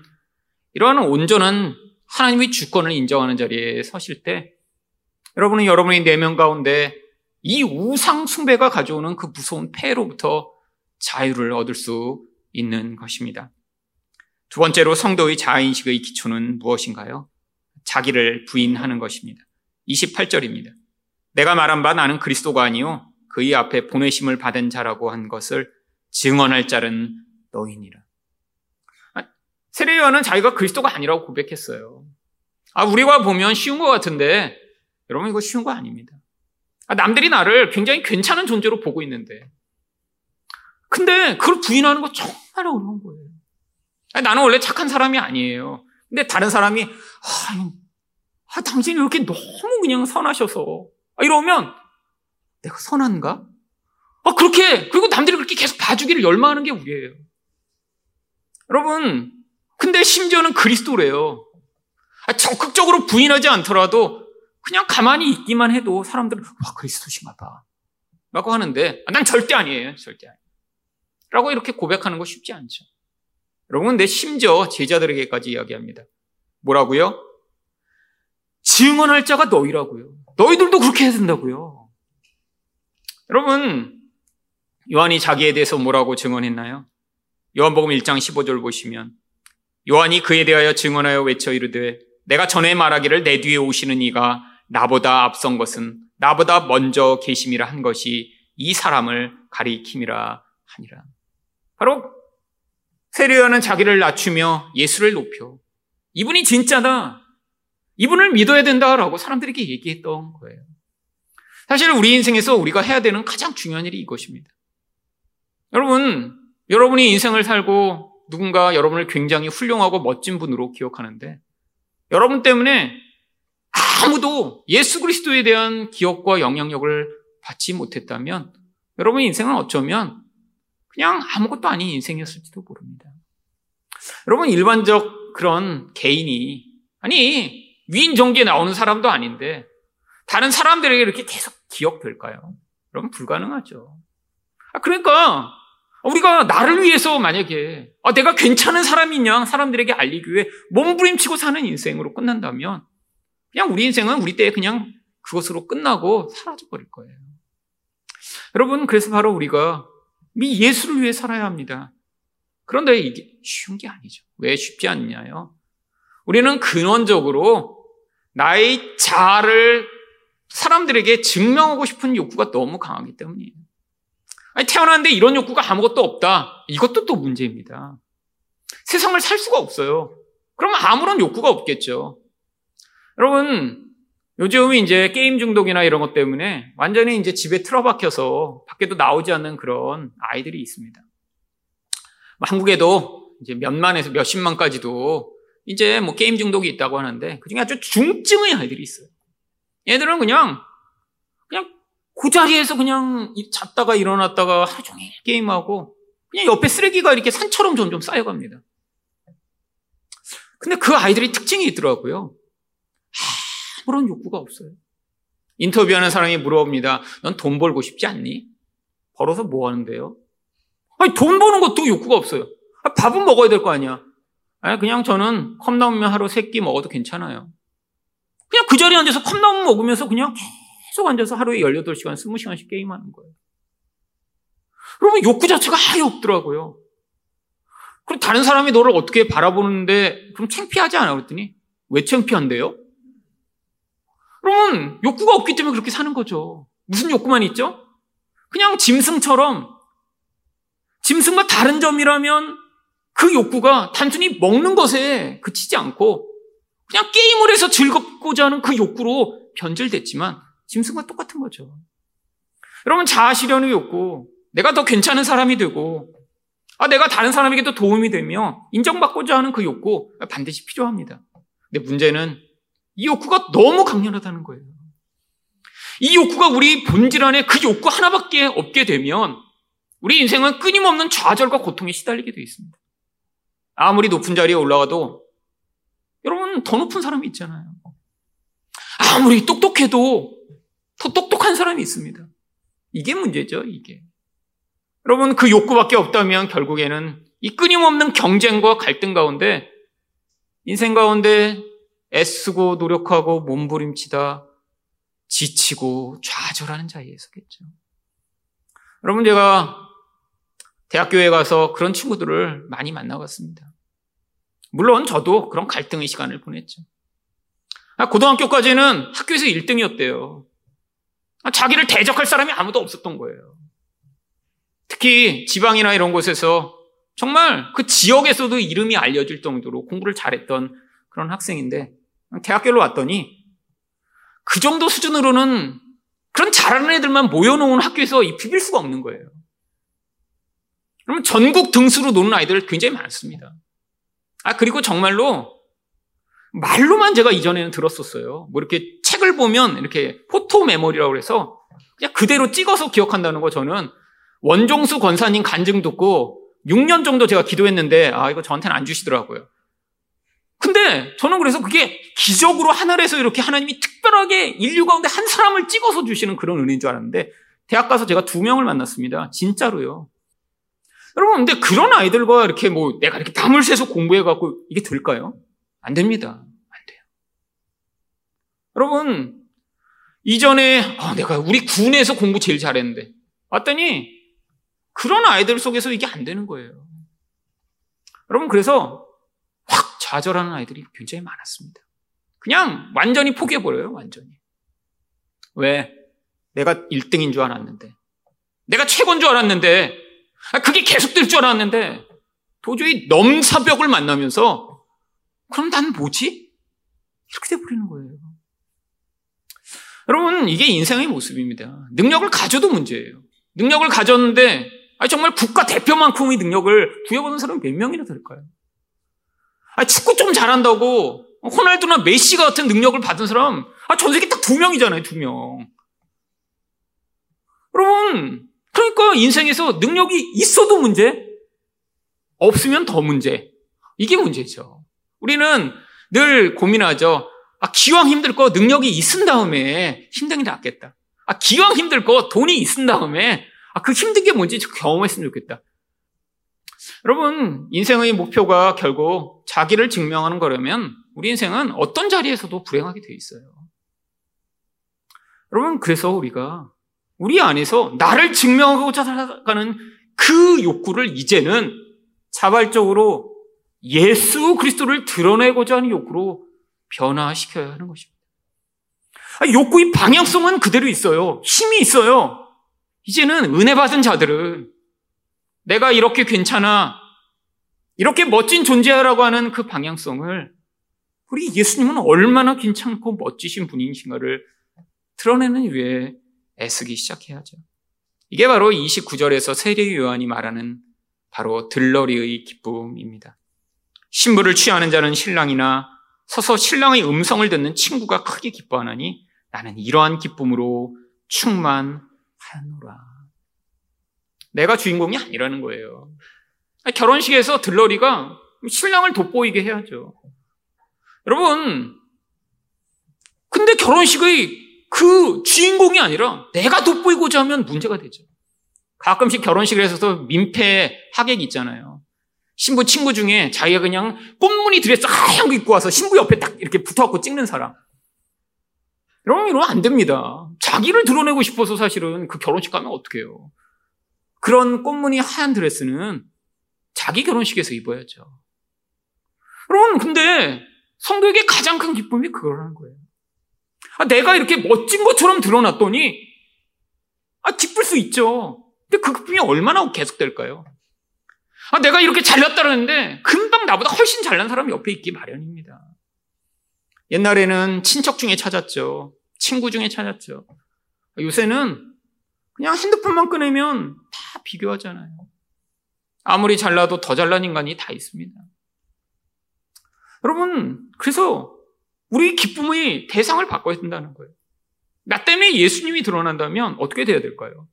이러한 온전한 하나님의 주권을 인정하는 자리에 서실 때 여러분은 여러분의 내면 가운데 이 우상 숭배가 가져오는 그 무서운 폐로부터 자유를 얻을 수 있는 것입니다. 두 번째로 성도의 자아인식의 기초는 무엇인가요? 자기를 부인하는 것입니다. 28절입니다. 내가 말한 바 나는 그리스도가 아니요 그의 앞에 보내심을 받은 자라고 한 것을 증언할 자는 너희니라. 아, 세례요한은 자기가 그리스도가 아니라고 고백했어요. 아, 우리가 보면 쉬운 것 같은데 여러분 이거 쉬운 거 아닙니다. 아, 남들이 나를 굉장히 괜찮은 존재로 보고 있는데 근데 그걸 부인하는 거 정말 어려운 거예요. 아니, 나는 원래 착한 사람이 아니에요. 근데 다른 사람이 아, 아 당신이 이렇게 너무 그냥 선하셔서 아, 이러면 내가 선한가? 아, 그렇게, 그리고 남들이 그렇게 계속 봐주기를 열망하는 게 우리예요. 여러분, 근데 심지어는 그리스도래요. 아, 적극적으로 부인하지 않더라도 그냥 가만히 있기만 해도 사람들은, 와, 그리스도신가 봐. 라고 하는데, 아, 난 절대 아니에요. 절대 아니에요. 라고 이렇게 고백하는 거 쉽지 않죠. 여러분, 내 심지어 제자들에게까지 이야기합니다. 뭐라고요? 증언할 자가 너희라고요. 너희들도 그렇게 해야 된다고요. 여러분, 요한이 자기에 대해서 뭐라고 증언했나요? 요한복음 1장 15절 보시면 요한이 그에 대하여 증언하여 외쳐 이르되 내가 전에 말하기를 내 뒤에 오시는 이가 나보다 앞선 것은 나보다 먼저 계심이라 한 것이 이 사람을 가리킴이라 하니라. 바로 세례요한은 자기를 낮추며 예수를 높여 이분이 진짜다. 이분을 믿어야 된다라고 사람들에게 얘기했던 거예요. 사실 우리 인생에서 우리가 해야 되는 가장 중요한 일이 이것입니다. 여러분, 여러분이 인생을 살고 누군가 여러분을 굉장히 훌륭하고 멋진 분으로 기억하는데 여러분 때문에 아무도 예수 그리스도에 대한 기억과 영향력을 받지 못했다면 여러분 인생은 어쩌면 그냥 아무것도 아닌 인생이었을지도 모릅니다. 여러분 일반적 그런 개인이 아니 위인 정계에 나오는 사람도 아닌데 다른 사람들에게 이렇게 계속 기억될까요? 여러분 불가능하죠. 아, 그러니까 우리가 나를 위해서 만약에 아, 내가 괜찮은 사람이냐 사람들에게 알리기 위해 몸부림치고 사는 인생으로 끝난다면 그냥 우리 인생은 우리 때에 그냥 그것으로 끝나고 사라져 버릴 거예요. 여러분 그래서 바로 우리가 미 예수를 위해 살아야 합니다. 그런데 이게 쉬운 게 아니죠. 왜 쉽지 않냐요? 우리는 근원적으로 나의 자아를 사람들에게 증명하고 싶은 욕구가 너무 강하기 때문이에요. 아니, 태어났는데 이런 욕구가 아무것도 없다. 이것도 또 문제입니다. 세상을 살 수가 없어요. 그러면 아무런 욕구가 없겠죠. 여러분, 요즘 이제 게임 중독이나 이런 것 때문에 완전히 이제 집에 틀어박혀서 밖에도 나오지 않는 그런 아이들이 있습니다. 한국에도 이제 몇만에서 몇십만까지도 이제 뭐 게임 중독이 있다고 하는데 그중에 아주 중증의 아이들이 있어요. 얘들은 그냥 그 자리에서 그냥 잤다가 일어났다가 하루 종일 게임하고 그냥 옆에 쓰레기가 이렇게 산처럼 점점 쌓여갑니다. 근데 그 아이들이 특징이 있더라고요. 아무런 욕구가 없어요. 인터뷰하는 사람이 물어봅니다. 넌 돈 벌고 싶지 않니? 벌어서 뭐 하는데요? 아니, 돈 버는 것도 욕구가 없어요. 아, 밥은 먹어야 될 거 아니야. 아니, 그냥 저는 컵라면 하루 세 끼 먹어도 괜찮아요. 그냥 그 자리에 앉아서 컵라면 먹으면서 그냥 계속 앉아서 하루에 18시간, 20시간씩 게임하는 거예요. 여러분, 욕구 자체가 아예 없더라고요. 그럼 다른 사람이 너를 어떻게 바라보는데, 그럼 창피하지 않아? 그랬더니, 왜 창피한데요? 그러면 욕구가 없기 때문에 그렇게 사는 거죠. 무슨 욕구만 있죠? 그냥 짐승처럼, 짐승과 다른 점이라면 그 욕구가 단순히 먹는 것에 그치지 않고 그냥 게임을 해서 즐겁고자 하는 그 욕구로 변질됐지만 짐승과 똑같은 거죠. 여러분, 자아실현의 욕구, 내가 더 괜찮은 사람이 되고, 아, 내가 다른 사람에게도 도움이 되며 인정받고자 하는 그 욕구 반드시 필요합니다. 근데 문제는 이 욕구가 너무 강렬하다는 거예요. 이 욕구가 우리 본질 안에 그 욕구 하나밖에 없게 되면 우리 인생은 끊임없는 좌절과 고통에 시달리게 되어 있습니다. 아무리 높은 자리에 올라가도 여러분 더 높은 사람이 있잖아요. 아무리 똑똑해도 더 똑똑한 사람이 있습니다. 이게 문제죠, 이게. 여러분 그 욕구밖에 없다면 결국에는 이 끊임없는 경쟁과 갈등 가운데 인생 가운데 애쓰고 노력하고 몸부림치다 지치고 좌절하는 자리에 서겠죠. 여러분 제가 대학교에 가서 그런 친구들을 많이 만나봤습니다. 물론 저도 그런 갈등의 시간을 보냈죠. 아, 고등학교까지는 학교에서 1등이었대요. 아, 자기를 대적할 사람이 아무도 없었던 거예요. 특히 지방이나 이런 곳에서 정말 그 지역에서도 이름이 알려질 정도로 공부를 잘했던 그런 학생인데 대학교로 왔더니 그 정도 수준으로는 그런 잘하는 애들만 모여놓은 학교에서 비빌 수가 없는 거예요. 그러면 전국 등수로 노는 아이들 굉장히 많습니다. 아, 그리고 정말로 말로만 제가 이전에는 들었었어요. 뭐 이렇게 책을 보면 이렇게 포토 메모리라고 해서 그냥 그대로 찍어서 기억한다는 거 저는 원종수 권사님 간증 듣고 6년 정도 제가 기도했는데 아, 이거 저한테는 안 주시더라고요. 근데 저는 그래서 그게 기적으로 하늘에서 이렇게 하나님이 특별하게 인류 가운데 한 사람을 찍어서 주시는 그런 은혜인 줄 알았는데 대학 가서 제가 두 명을 만났습니다. 진짜로요. 여러분, 근데 그런 아이들과 이렇게 뭐 내가 이렇게 담을 새서 공부해 갖고 이게 될까요? 안 됩니다. 여러분, 이전에 아, 내가 우리 군에서 공부 제일 잘했는데 왔더니 그런 아이들 속에서 이게 안 되는 거예요. 여러분, 그래서 확 좌절하는 아이들이 굉장히 많았습니다. 그냥 완전히 포기해버려요, 완전히. 왜? 내가 1등인 줄 알았는데. 내가 최고인 줄 알았는데. 아, 그게 계속 될 줄 알았는데. 도저히 넘사벽을 만나면서 그럼 난 뭐지? 이렇게 돼버리는 거예요. 여러분, 이게 인생의 모습입니다. 능력을 가져도 문제예요. 능력을 가졌는데, 아니, 정말 국가 대표만큼의 능력을 부여받은 사람이 몇 명이나 될까요? 아니, 축구 좀 잘한다고, 호날두나 메시 같은 능력을 받은 사람, 아, 전 세계 딱 두 명이잖아요, 두 명. 여러분, 그러니까 인생에서 능력이 있어도 문제, 없으면 더 문제. 이게 문제죠. 우리는 늘 고민하죠. 아, 기왕 힘들 거 능력이 있은 다음에 힘든 게 낫겠다. 아, 기왕 힘들 거 돈이 있은 다음에 아, 그 힘든 게 뭔지 경험했으면 좋겠다. 여러분, 인생의 목표가 결국 자기를 증명하는 거라면 우리 인생은 어떤 자리에서도 불행하게 돼 있어요. 여러분, 그래서 우리가 우리 안에서 나를 증명하고자 살아가는 그 욕구를 이제는 자발적으로 예수 그리스도를 드러내고자 하는 욕구로 변화시켜야 하는 것입니다. 욕구의 방향성은 그대로 있어요. 힘이 있어요. 이제는 은혜 받은 자들은 내가 이렇게 괜찮아, 이렇게 멋진 존재라고 하는 그 방향성을 우리 예수님은 얼마나 괜찮고 멋지신 분이신가를 드러내는 위에 애쓰기 시작해야죠. 이게 바로 29절에서 세례 요한이 말하는 바로 들러리의 기쁨입니다. 신부를 취하는 자는 신랑이나 서서 신랑의 음성을 듣는 친구가 크게 기뻐하나니 나는 이러한 기쁨으로 충만하노라. 내가 주인공이 아니라는 거예요. 결혼식에서 들러리가 신랑을 돋보이게 해야죠. 여러분, 근데 결혼식의 그 주인공이 아니라 내가 돋보이고자 하면 문제가 되죠. 가끔씩 결혼식을 해서 민폐 하객 있잖아요. 신부 친구 중에 자기가 그냥 꽃무늬 드레스 하얀 거 입고 와서 신부 옆에 딱 이렇게 붙어갖고 찍는 사람. 이러면 이러면 안 됩니다. 자기를 드러내고 싶어서 사실은 그 결혼식 가면 어떡해요. 그런 꽃무늬 하얀 드레스는 자기 결혼식에서 입어야죠. 여러분, 근데 성도에게 가장 큰 기쁨이 그거라는 거예요. 아, 내가 이렇게 멋진 것처럼 드러났더니, 아, 기쁠 수 있죠. 근데 그 기쁨이 얼마나 계속될까요? 아, 내가 이렇게 잘났다는데 금방 나보다 훨씬 잘난 사람이 옆에 있기 마련입니다. 옛날에는 친척 중에 찾았죠. 친구 중에 찾았죠. 요새는 그냥 핸드폰만 꺼내면 다 비교하잖아요. 아무리 잘나도 더 잘난 인간이 다 있습니다. 여러분, 그래서 우리 기쁨의 대상을 바꿔야 된다는 거예요. 나 때문에 예수님이 드러난다면 어떻게 돼야 될까요?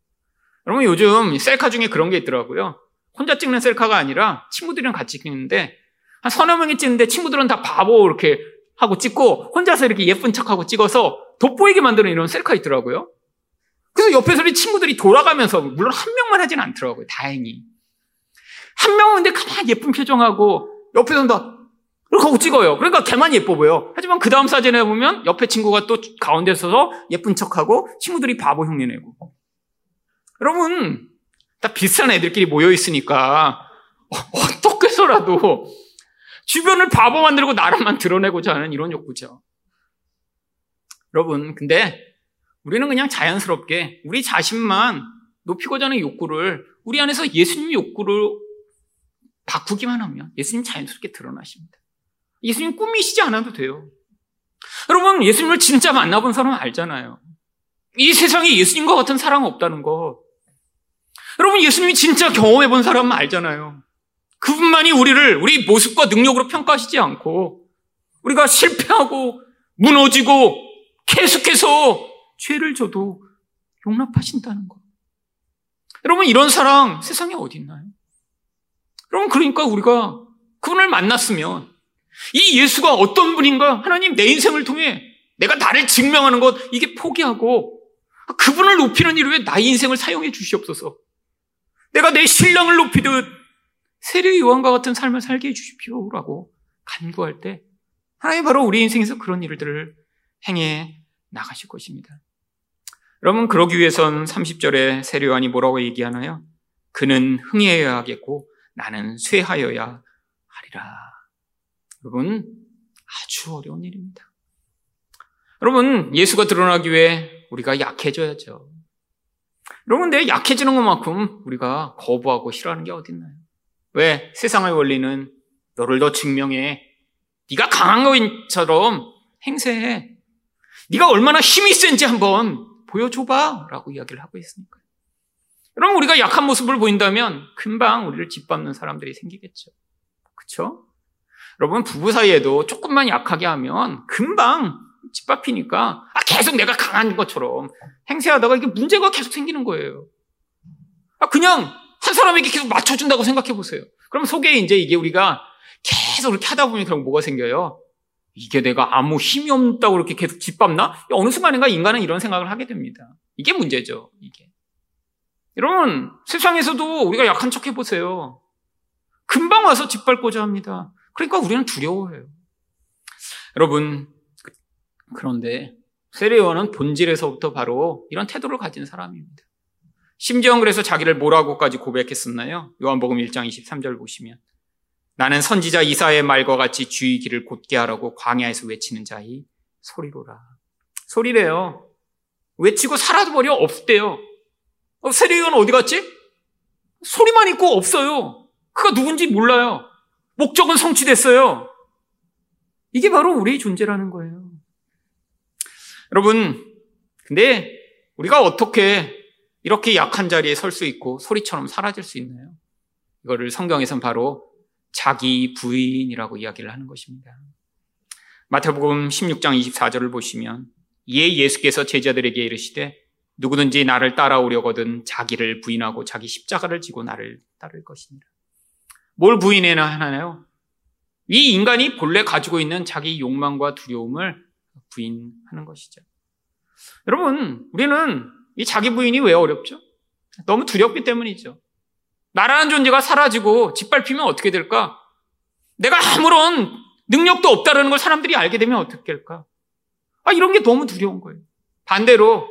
여러분, 요즘 셀카 중에 그런 게 있더라고요. 혼자 찍는 셀카가 아니라 친구들이랑 같이 찍는데 한 서너 명이 찍는데 친구들은 다 바보 이렇게 하고 찍고 혼자서 이렇게 예쁜 척하고 찍어서 돋보이게 만드는 이런 셀카 있더라고요. 그래서 옆에서 우리 친구들이 돌아가면서 물론 한 명만 하진 않더라고요. 다행히. 한 명은 근데 가만 예쁜 표정하고 옆에서는 다 이렇게 하고 찍어요. 그러니까 걔만 예뻐 보여. 하지만 그 다음 사진에 보면 옆에 친구가 또 가운데 서서 예쁜 척하고 친구들이 바보 흉내 내고. 여러분, 다 비슷한 애들끼리 모여 있으니까 어떻게 해서라도 주변을 바보 만들고 나라만 드러내고자 하는 이런 욕구죠. 여러분, 근데 우리는 그냥 자연스럽게 우리 자신만 높이고자 하는 욕구를 우리 안에서 예수님 욕구를 바꾸기만 하면 예수님 자연스럽게 드러나십니다. 예수님 꾸미시지 않아도 돼요. 여러분, 예수님을 진짜 만나본 사람은 알잖아요. 이 세상에 예수님과 같은 사랑은 없다는 거. 여러분, 예수님이 진짜 경험해 본 사람은 알잖아요. 그분만이 우리를 우리 모습과 능력으로 평가하시지 않고 우리가 실패하고 무너지고 계속해서 죄를 져도 용납하신다는 거. 여러분, 이런 사랑 세상에 어디 있나요? 여러분, 그러니까 우리가 그분을 만났으면 이 예수가 어떤 분인가? 하나님 내 인생을 통해 내가 나를 증명하는 것, 이게 포기하고 그분을 높이는 일을 왜 나의 인생을 사용해 주시옵소서. 내가 내 신랑을 높이듯 세례 요한과 같은 삶을 살게 해주십시오라고 간구할 때 하나님 바로 우리 인생에서 그런 일들을 행해 나가실 것입니다. 여러분 그러기 위해선 30절에 세례 요한이 뭐라고 얘기하나요? 그는 흥해야 하겠고 나는 쇠하여야 하리라. 여러분 아주 어려운 일입니다. 여러분 예수가 드러나기 위해 우리가 약해져야죠. 여러분 내 약해지는 것만큼 우리가 거부하고 싫어하는 게 어딨나요? 왜? 세상의 원리는 너를 더 증명해. 네가 강한 것처럼 행세해. 네가 얼마나 힘이 센지 한번 보여줘봐. 라고 이야기를 하고 있으니까요. 여러분 우리가 약한 모습을 보인다면 금방 우리를 짓밟는 사람들이 생기겠죠. 그렇죠? 여러분 부부 사이에도 조금만 약하게 하면 금방 짓밟히니까 아, 계속 내가 강한 것처럼 행세하다가 이게 문제가 계속 생기는 거예요. 아, 그냥 한 사람에게 계속 맞춰준다고 생각해 보세요. 그럼 속에 이제 이게 우리가 계속 이렇게 하다 보면 결국 뭐가 생겨요? 이게 내가 아무 힘이 없다고 이렇게 계속 짓밟나? 어느 순간인가 인간은 이런 생각을 하게 됩니다. 이게 문제죠, 이게. 여러분, 세상에서도 우리가 약한 척 해보세요. 금방 와서 짓밟고자 합니다. 그러니까 우리는 두려워해요. 여러분, 그런데 세례요한은 본질에서부터 바로 이런 태도를 가진 사람입니다. 심지어 그래서 자기를 뭐라고까지 고백했었나요? 요한복음 1장 23절 보시면 나는 선지자 이사의 말과 같이 주의 길을 곧게 하라고 광야에서 외치는 자의 소리로라. 소리래요. 외치고 사라져버려 없대요. 어, 세례요한 어디 갔지? 소리만 있고 없어요. 그가 누군지 몰라요. 목적은 성취됐어요. 이게 바로 우리의 존재라는 거예요. 여러분, 근데 우리가 어떻게 이렇게 약한 자리에 설 수 있고 소리처럼 사라질 수 있나요? 이거를 성경에선 바로 자기 부인이라고 이야기를 하는 것입니다. 마태복음 16장 24절을 보시면 이에 예수께서 제자들에게 이르시되 누구든지 나를 따라오려거든 자기를 부인하고 자기 십자가를 지고 나를 따를 것이니라. 뭘 부인해야 하나요? 이 인간이 본래 가지고 있는 자기 욕망과 두려움을 부인하는 것이죠. 여러분, 우리는 이 자기 부인이 왜 어렵죠? 너무 두렵기 때문이죠. 나라는 존재가 사라지고 짓밟히면 어떻게 될까? 내가 아무런 능력도 없다는 걸 사람들이 알게 되면 어떻게 될까? 아, 이런 게 너무 두려운 거예요. 반대로,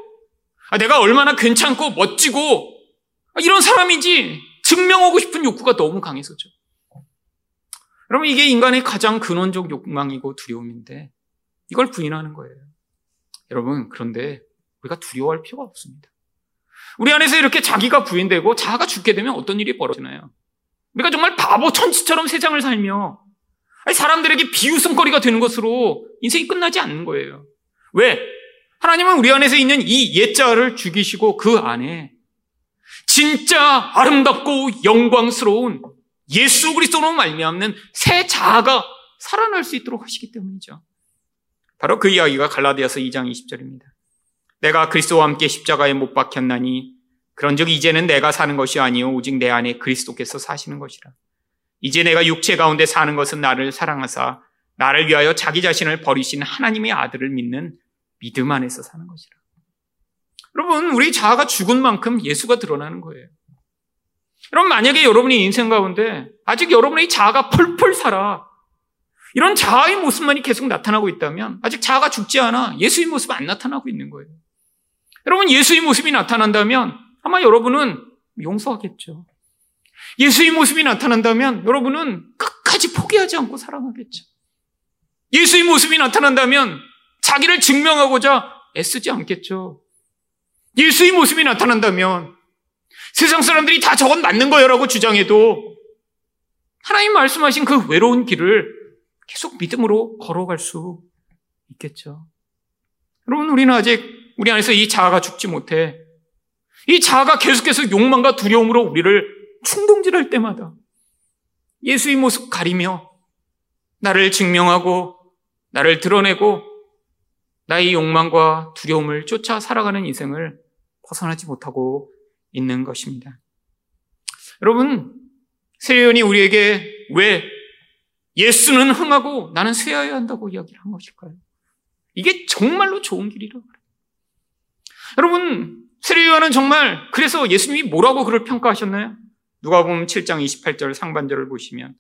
아, 내가 얼마나 괜찮고 멋지고, 아, 이런 사람이지, 증명하고 싶은 욕구가 너무 강해서죠. 여러분, 이게 인간의 가장 근원적 욕망이고 두려움인데, 이걸 부인하는 거예요. 여러분, 그런데 우리가 두려워할 필요가 없습니다. 우리 안에서 이렇게 자기가 부인되고 자아가 죽게 되면 어떤 일이 벌어지나요? 우리가 정말 바보 천치처럼 세상을 살며 사람들에게 비웃음거리가 되는 것으로 인생이 끝나지 않는 거예요. 왜? 하나님은 우리 안에서 있는 이 옛자를 죽이시고 그 안에 진짜 아름답고 영광스러운 예수 그리스도로 말미암는 새 자아가 살아날 수 있도록 하시기 때문이죠. 바로 그 이야기가 갈라디아서 2장 20절입니다. 내가 그리스도와 함께 십자가에 못 박혔나니 그런즉 이제는 내가 사는 것이 아니요 오직 내 안에 그리스도께서 사시는 것이라. 이제 내가 육체 가운데 사는 것은 나를 사랑하사 나를 위하여 자기 자신을 버리신 하나님의 아들을 믿는 믿음 안에서 사는 것이라. 여러분, 우리 자아가 죽은 만큼 예수가 드러나는 거예요. 여러분, 만약에 여러분이 인생 가운데 아직 여러분의 자아가 펄펄 살아. 이런 자아의 모습만이 계속 나타나고 있다면 아직 자아가 죽지 않아 예수의 모습 안 나타나고 있는 거예요. 여러분 예수의 모습이 나타난다면 아마 여러분은 용서하겠죠. 예수의 모습이 나타난다면 여러분은 끝까지 포기하지 않고 사랑하겠죠. 예수의 모습이 나타난다면 자기를 증명하고자 애쓰지 않겠죠. 예수의 모습이 나타난다면 세상 사람들이 다 저건 맞는 거요라고 주장해도 하나님 말씀하신 그 외로운 길을 계속 믿음으로 걸어갈 수 있겠죠. 여러분, 우리는 아직 우리 안에서 이 자아가 죽지 못해. 이 자아가 계속해서 욕망과 두려움으로 우리를 충동질할 때마다 예수의 모습 가리며 나를 증명하고 나를 드러내고 나의 욕망과 두려움을 쫓아 살아가는 인생을 벗어나지 못하고 있는 것입니다. 여러분, 세례연이 우리에게 왜 예수는 흥하고 나는 쇠하여야 한다고 이야기를 한 것일까요? 이게 정말로 좋은 길이라고. 여러분, 세례요한은 정말 그래서 예수님이 뭐라고 그를 평가하셨나요? 누가 보면 7장 28절 상반절을 보시면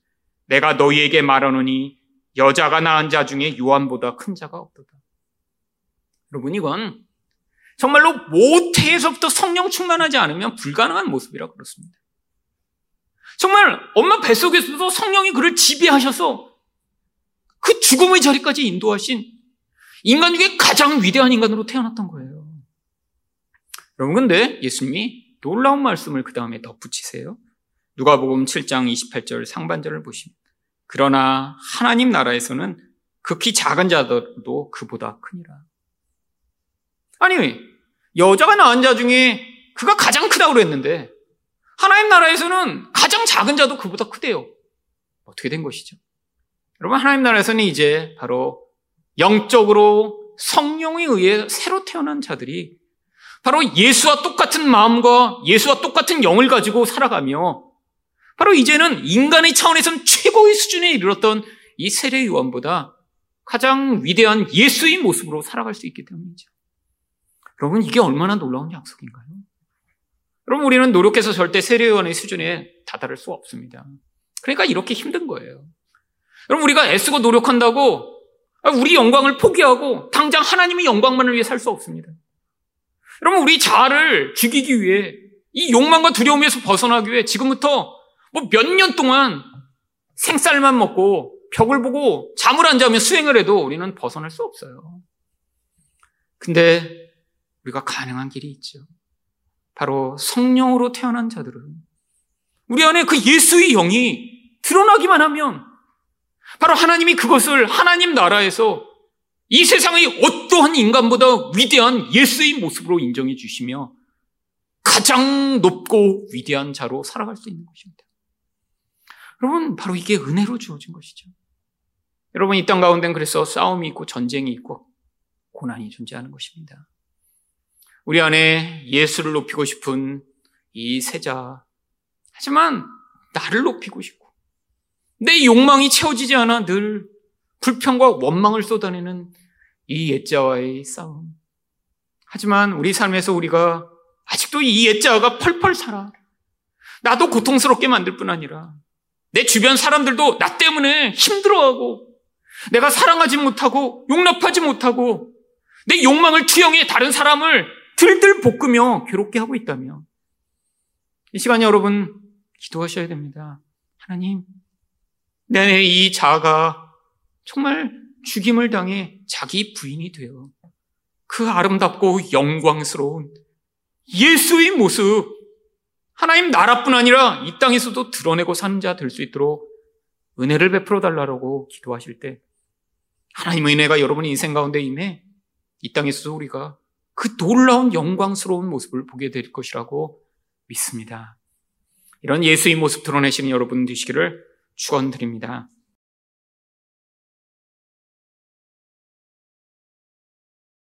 내가 너희에게 말하노니 여자가 낳은 자 중에 요한보다 큰 자가 없도다. 여러분 이건 정말로 모태에서부터 성령 충만하지 않으면 불가능한 모습이라 그렇습니다. 정말 엄마 뱃속에서도 성령이 그를 지배하셔서 그 죽음의 자리까지 인도하신 인간 중에 가장 위대한 인간으로 태어났던 거예요. 여러분, 근데 예수님이 놀라운 말씀을 그 다음에 덧붙이세요. 누가복음 7장 28절 상반절을 보시면 그러나 하나님 나라에서는 극히 작은 자들도 그보다 크니라. 아니, 여자가 낳은 자 중에 그가 가장 크다고 그랬는데 하나님 나라에서는 가장 작은 자도 그보다 크대요. 어떻게 된 것이죠? 여러분, 하나님 나라에서는 이제 바로 영적으로 성령에 의해 새로 태어난 자들이 바로 예수와 똑같은 마음과 예수와 똑같은 영을 가지고 살아가며 바로 이제는 인간의 차원에선 최고의 수준에 이르렀던 이 세례 요한보다 가장 위대한 예수의 모습으로 살아갈 수 있기 때문이죠. 여러분, 이게 얼마나 놀라운 약속인가요? 여러분, 우리는 노력해서 절대 세례요한의 수준에 다다를 수 없습니다. 그러니까 이렇게 힘든 거예요. 여러분, 우리가 애쓰고 노력한다고 우리 영광을 포기하고 당장 하나님의 영광만을 위해 살 수 없습니다. 여러분, 우리 자아를 죽이기 위해 이 욕망과 두려움에서 벗어나기 위해 지금부터 뭐 몇 년 동안 생쌀만 먹고 벽을 보고 잠을 안 자며 수행을 해도 우리는 벗어날 수 없어요. 근데 우리가 가능한 길이 있죠. 바로 성령으로 태어난 자들은 우리 안에 그 예수의 영이 드러나기만 하면 바로 하나님이 그것을 하나님 나라에서 이 세상의 어떠한 인간보다 위대한 예수의 모습으로 인정해 주시며 가장 높고 위대한 자로 살아갈 수 있는 것입니다. 여러분, 바로 이게 은혜로 주어진 것이죠. 여러분, 이 땅 가운데는 그래서 싸움이 있고 전쟁이 있고 고난이 존재하는 것입니다. 우리 안에 예수를 높이고 싶은 이 세자. 하지만 나를 높이고 싶고 내 욕망이 채워지지 않아 늘 불평과 원망을 쏟아내는 이 옛자와의 싸움. 하지만 우리 삶에서 우리가 아직도 이 옛자가 펄펄 살아. 나도 고통스럽게 만들 뿐 아니라 내 주변 사람들도 나 때문에 힘들어하고 내가 사랑하지 못하고 용납하지 못하고 내 욕망을 투영해 다른 사람을 들들 볶으며 괴롭게 하고 있다면 이 시간에 여러분 기도하셔야 됩니다. 하나님, 내이 자아가 정말 죽임을 당해 자기 부인이 되어 그 아름답고 영광스러운 예수의 모습, 하나님 나라뿐 아니라 이 땅에서도 드러내고 사는 자 될 수 있도록 은혜를 베풀어 달라고 기도하실 때 하나님 의 은혜가 여러분 인생 가운데 임해 이 땅에서도 우리가 그 놀라운 영광스러운 모습을 보게 될 것이라고 믿습니다. 이런 예수의 모습 드러내시는 여러분 되시기를 축원드립니다.